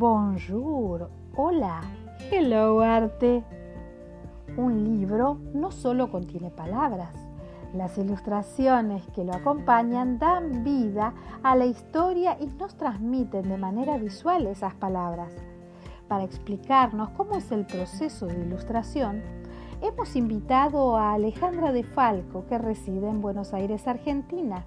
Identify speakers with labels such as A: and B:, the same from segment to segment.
A: Bonjour, hola, hello arte. Un libro no solo contiene palabras, las ilustraciones que lo acompañan dan vida a la historia y nos transmiten de manera visual esas palabras. Para explicarnos cómo es el proceso de ilustración, hemos invitado a Alejandra de Falco, que reside en Buenos Aires, Argentina.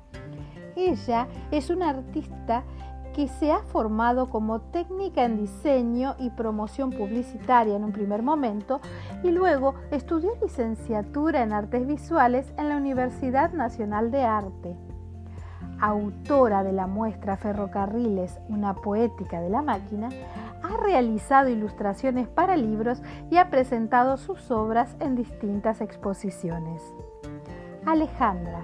A: Ella es una artista que se ha formado como técnica en diseño y promoción publicitaria en un primer momento y luego estudió licenciatura en artes visuales en la Universidad Nacional de Arte. Autora de la muestra Ferrocarriles, una poética de la máquina, ha realizado ilustraciones para libros y ha presentado sus obras en distintas exposiciones. Alejandra,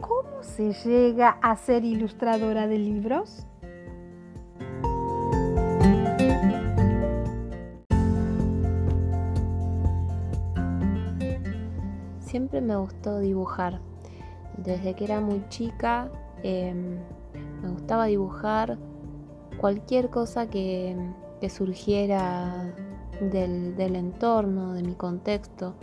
A: ¿cómo se llega a ser ilustradora de libros?
B: Siempre me gustó dibujar. Desde que era muy chica em, me gustaba dibujar cualquier cosa que, surgiera del, del, entorno, de mi contexto,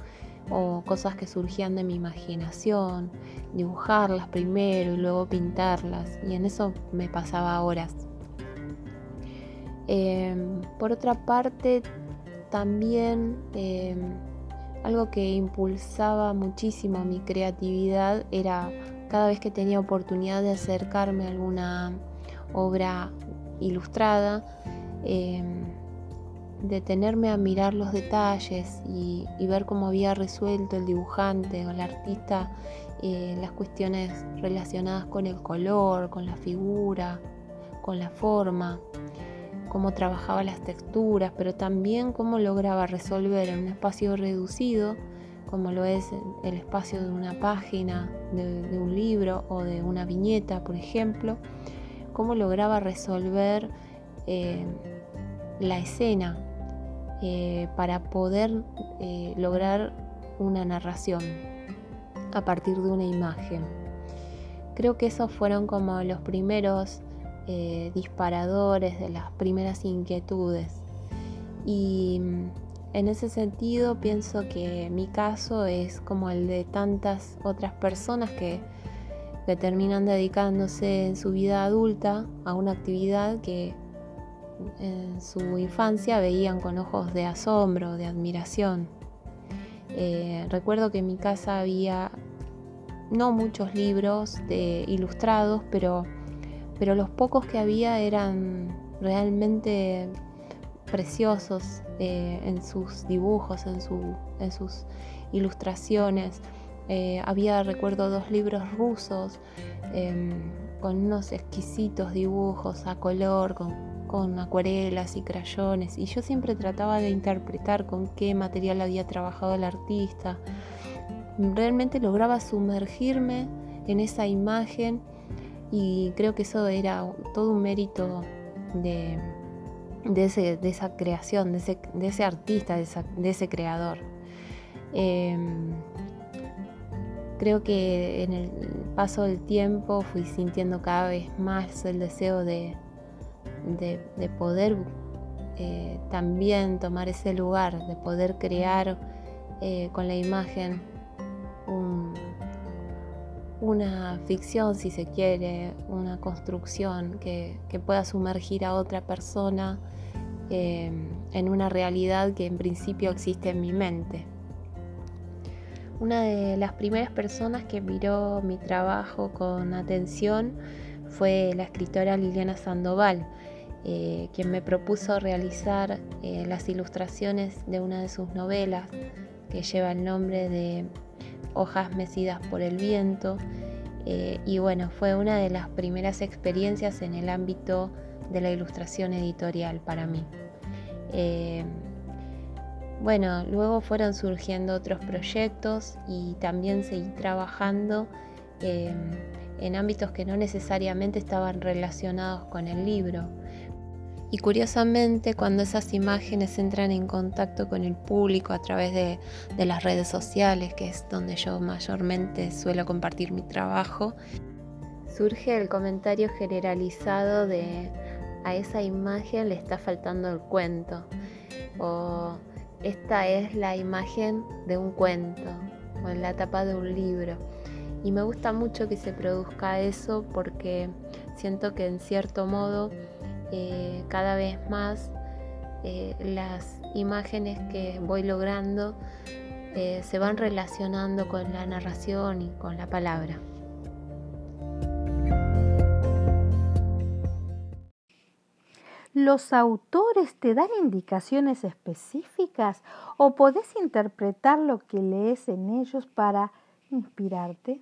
B: o cosas que surgían de mi imaginación, dibujarlas primero y luego pintarlas, y en eso me pasaba horas. Em, por otra parte, también em, algo que impulsaba muchísimo mi creatividad era cada vez que tenía oportunidad de acercarme a alguna obra ilustrada, em, detenerme a mirar los detalles y, ver cómo había resuelto el dibujante o el artista eh, las cuestiones relacionadas con el color, con la figura, con la forma cómo trabajaba las texturas, pero también cómo lograba resolver en un espacio reducido, como lo es el espacio de una página, de, un libro o de una viñeta, por ejemplo, cómo lograba resolver eh, la escena eh, para poder eh, lograr una narración a partir de una imagen. Creo que esos fueron como los primeros eh, disparadores de las primeras inquietudes. Y mm, en ese sentido pienso que mi caso es como el de tantas otras personas que, que terminan dedicándose en su vida adulta a una actividad que en su infancia veían con ojos de asombro, de admiración. Eh, recuerdo que en mi casa había no muchos libros de ilustrados, pero pero los pocos que había eran realmente preciosos eh, en sus dibujos, en, sus ilustraciones. Eh, había, recuerdo, dos libros rusos em, con unos exquisitos dibujos a color, con, con acuarelas y crayones, y yo siempre trataba de interpretar con qué material había trabajado el artista. Realmente lograba sumergirme en esa imagen y creo que eso era todo un mérito de, esa creación, de ese, artista, de, ese creador. Em, creo que en el paso del tiempo fui sintiendo cada vez más el deseo de, poder eh, también tomar ese lugar, de poder crear eh, con la imagen una ficción, si se quiere, una construcción que, pueda sumergir a otra persona eh, en una realidad que en principio existe en mi mente. Una de las primeras personas que miró mi trabajo con atención fue la escritora Liliana Sandoval, eh, quien me propuso realizar eh, las ilustraciones de una de sus novelas que lleva el nombre de hojas mecidas por el viento. Eh, y bueno, fue una de las primeras experiencias en el ámbito de la ilustración editorial para mí. Eh, bueno, luego fueron surgiendo otros proyectos y también seguí trabajando eh, en ámbitos que no necesariamente estaban relacionados con el libro. Y curiosamente, cuando esas imágenes entran en contacto con el público a través de, las redes sociales, que es donde yo mayormente suelo compartir mi trabajo, surge el comentario generalizado de, a esa imagen le está faltando el cuento o esta es la imagen de un cuento o la tapa de un libro. Y me gusta mucho que se produzca eso porque siento que en cierto modo eh, cada vez más eh, las imágenes que voy logrando eh, se van relacionando con la narración y con la palabra.
A: ¿Los autores te dan indicaciones específicas o podés interpretar lo que lees en ellos para inspirarte?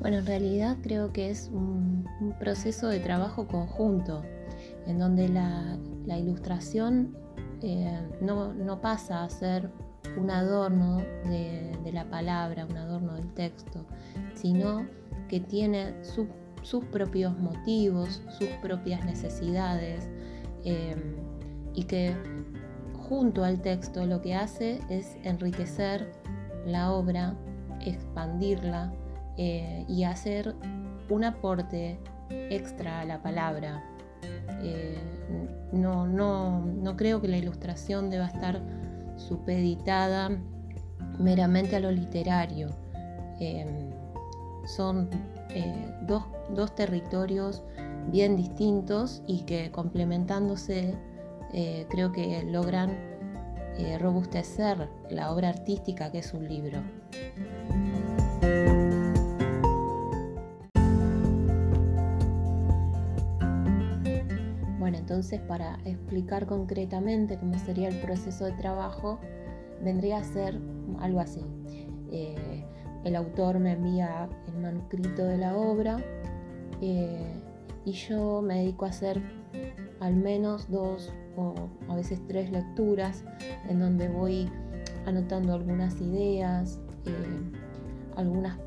B: Bueno, en realidad creo que es un, proceso de trabajo conjunto, en donde la, ilustración eh, no, pasa a ser un adorno de, la palabra, un adorno del texto, sino que tiene sus propios motivos, sus propias necesidades eh, y que junto al texto lo que hace es enriquecer la obra, expandirla eh, y hacer un aporte extra a la palabra. Eh, no, no, creo que la ilustración deba estar supeditada meramente a lo literario. Eh, son dos, dos, territorios bien distintos y que complementándose creo que logran robustecer la obra artística que es un libro. Entonces, para explicar concretamente cómo sería el proceso de trabajo, vendría a ser algo así. Eh, el autor me envía el manuscrito de la obra eh, y yo me dedico a hacer al menos dos o a veces tres lecturas en donde voy anotando algunas ideas, eh, algunas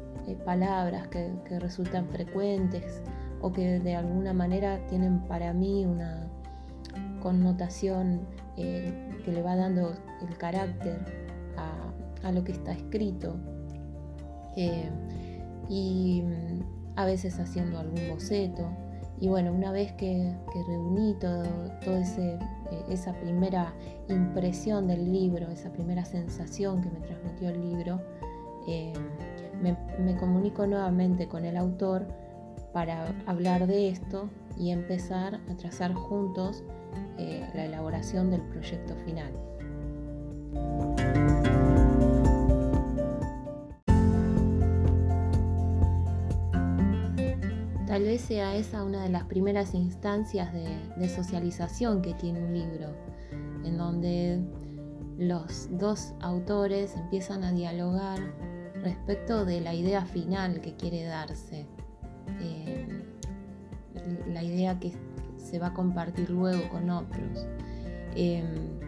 B: palabras que resultan frecuentes o que de alguna manera tienen para mí una, connotación eh, que le va dando el carácter a, lo que está escrito. Eh, y mm, a veces haciendo algún boceto. Y bueno, una vez que, reuní todo, ese, eh, esa primera impresión del libro, esa primera sensación que me transmitió el libro, me, me comunico nuevamente con el autor para hablar de esto y empezar a trazar juntos eh, la elaboración del proyecto final. Tal vez sea esa una de las primeras instancias de, socialización que tiene un libro, en donde los dos autores empiezan a dialogar respecto de la idea final que quiere darse, eh, la idea que se va a compartir luego con otros. Em,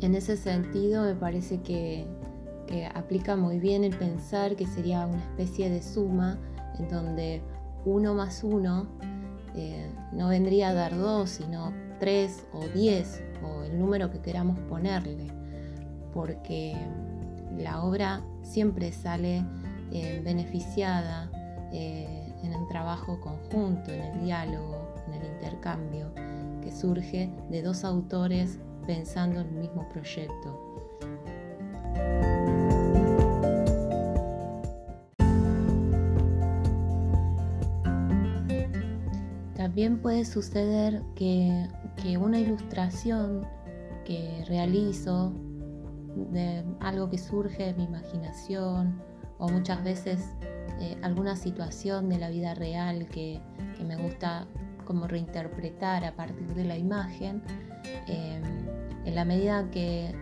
B: en ese sentido me parece que, aplica muy bien el pensar que sería una especie de suma en donde uno más uno eh, no vendría a dar dos, sino tres o diez o el número que queramos ponerle, porque la obra siempre sale eh, beneficiada en el trabajo conjunto, en el diálogo, en el intercambio que surge de dos autores pensando en el mismo proyecto. También puede suceder que, una ilustración que realizo de algo que surge de mi imaginación o muchas veces eh, alguna situación de la vida real que, me gusta como reinterpretar a partir de la imagen, em, en la medida que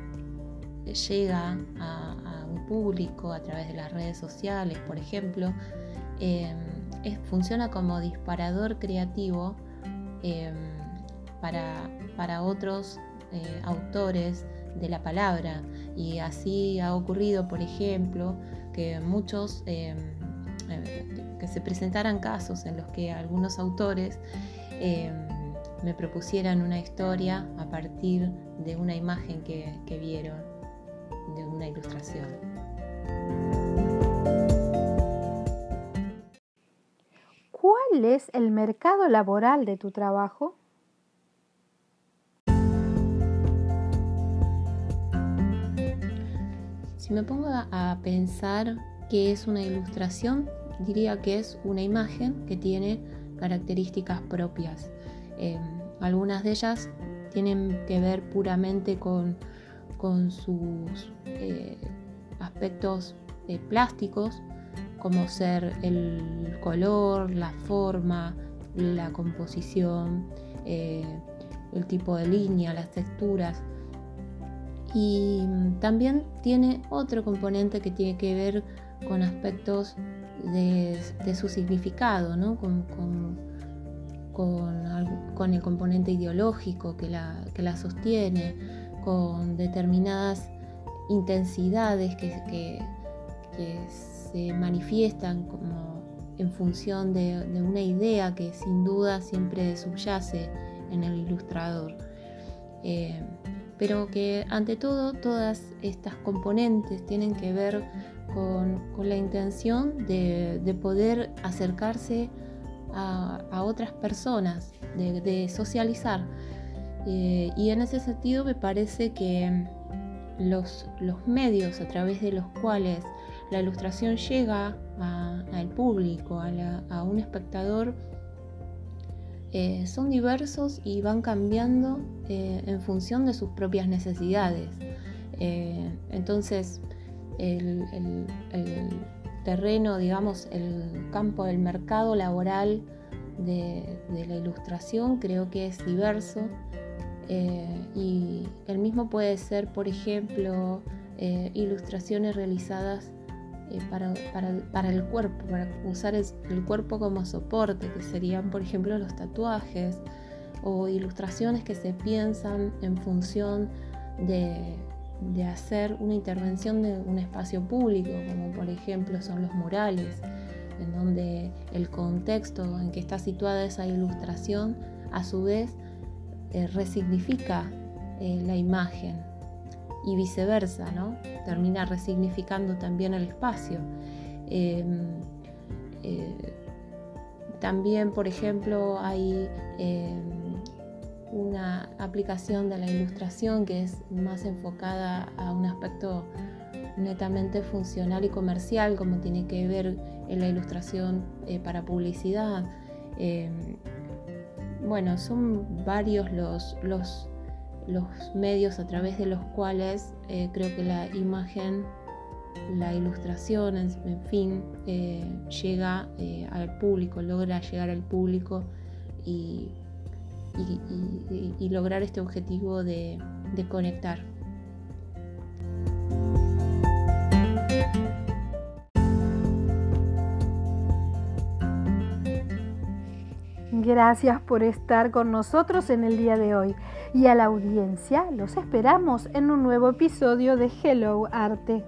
B: llega a, un público a través de las redes sociales, por ejemplo, em, funciona como disparador creativo em, para, para, otros eh, autores de la palabra. Y así ha ocurrido, por ejemplo, que muchos que se presentaran casos en los que algunos autores Em, me propusieran una historia a partir de una imagen que, que vieron, de una ilustración.
A: ¿Cuál es el mercado laboral de tu trabajo?
B: Si me pongo a pensar qué es una ilustración, diría que es una imagen que tiene características propias. Em, algunas de ellas tienen que ver puramente con, sus eh, aspectos eh, plásticos, como ser el color, la forma, la composición, eh, el tipo de línea, las texturas. Y también tiene otro componente que tiene que ver con aspectos de, su significado, con, el componente ideológico que la, que la, sostiene, con determinadas intensidades que, se manifiestan como en función de, una idea que sin duda siempre subyace en el ilustrador. Eh, pero que ante todo todas estas componentes tienen que ver con, la intención de, poder acercarse a, otras personas, de, socializar. Eh, y en ese sentido me parece que los, medios a través de los cuales la ilustración llega al público, a, un espectador, eh, son diversos y van cambiando eh, en función de sus propias necesidades. entonces, el, terreno, digamos, el campo del mercado laboral de, la ilustración creo que es diverso. Eh, y el mismo puede ser, por ejemplo, eh, ilustraciones realizadas eh, para, el cuerpo, para usar el, cuerpo como soporte, que serían, por ejemplo, los tatuajes o ilustraciones que se piensan en función de de hacer una intervención de un espacio público, como por ejemplo son los murales, en donde el contexto en que está situada esa ilustración a su vez eh, resignifica eh, la imagen y viceversa, ¿no? termina resignificando también el espacio. Em, eh, también, por ejemplo, hay em, una aplicación de la ilustración que es más enfocada a un aspecto netamente funcional y comercial, como tiene que ver en la ilustración eh, para publicidad. Em, bueno, son varios los, los, medios a través de los cuales eh, creo que la imagen, la ilustración, en, fin, eh, llega al público, logra llegar al público y lograr este objetivo de, de conectar.
A: Gracias por estar con nosotros en el día de hoy y a la audiencia los esperamos en un nuevo episodio de Hello Arte.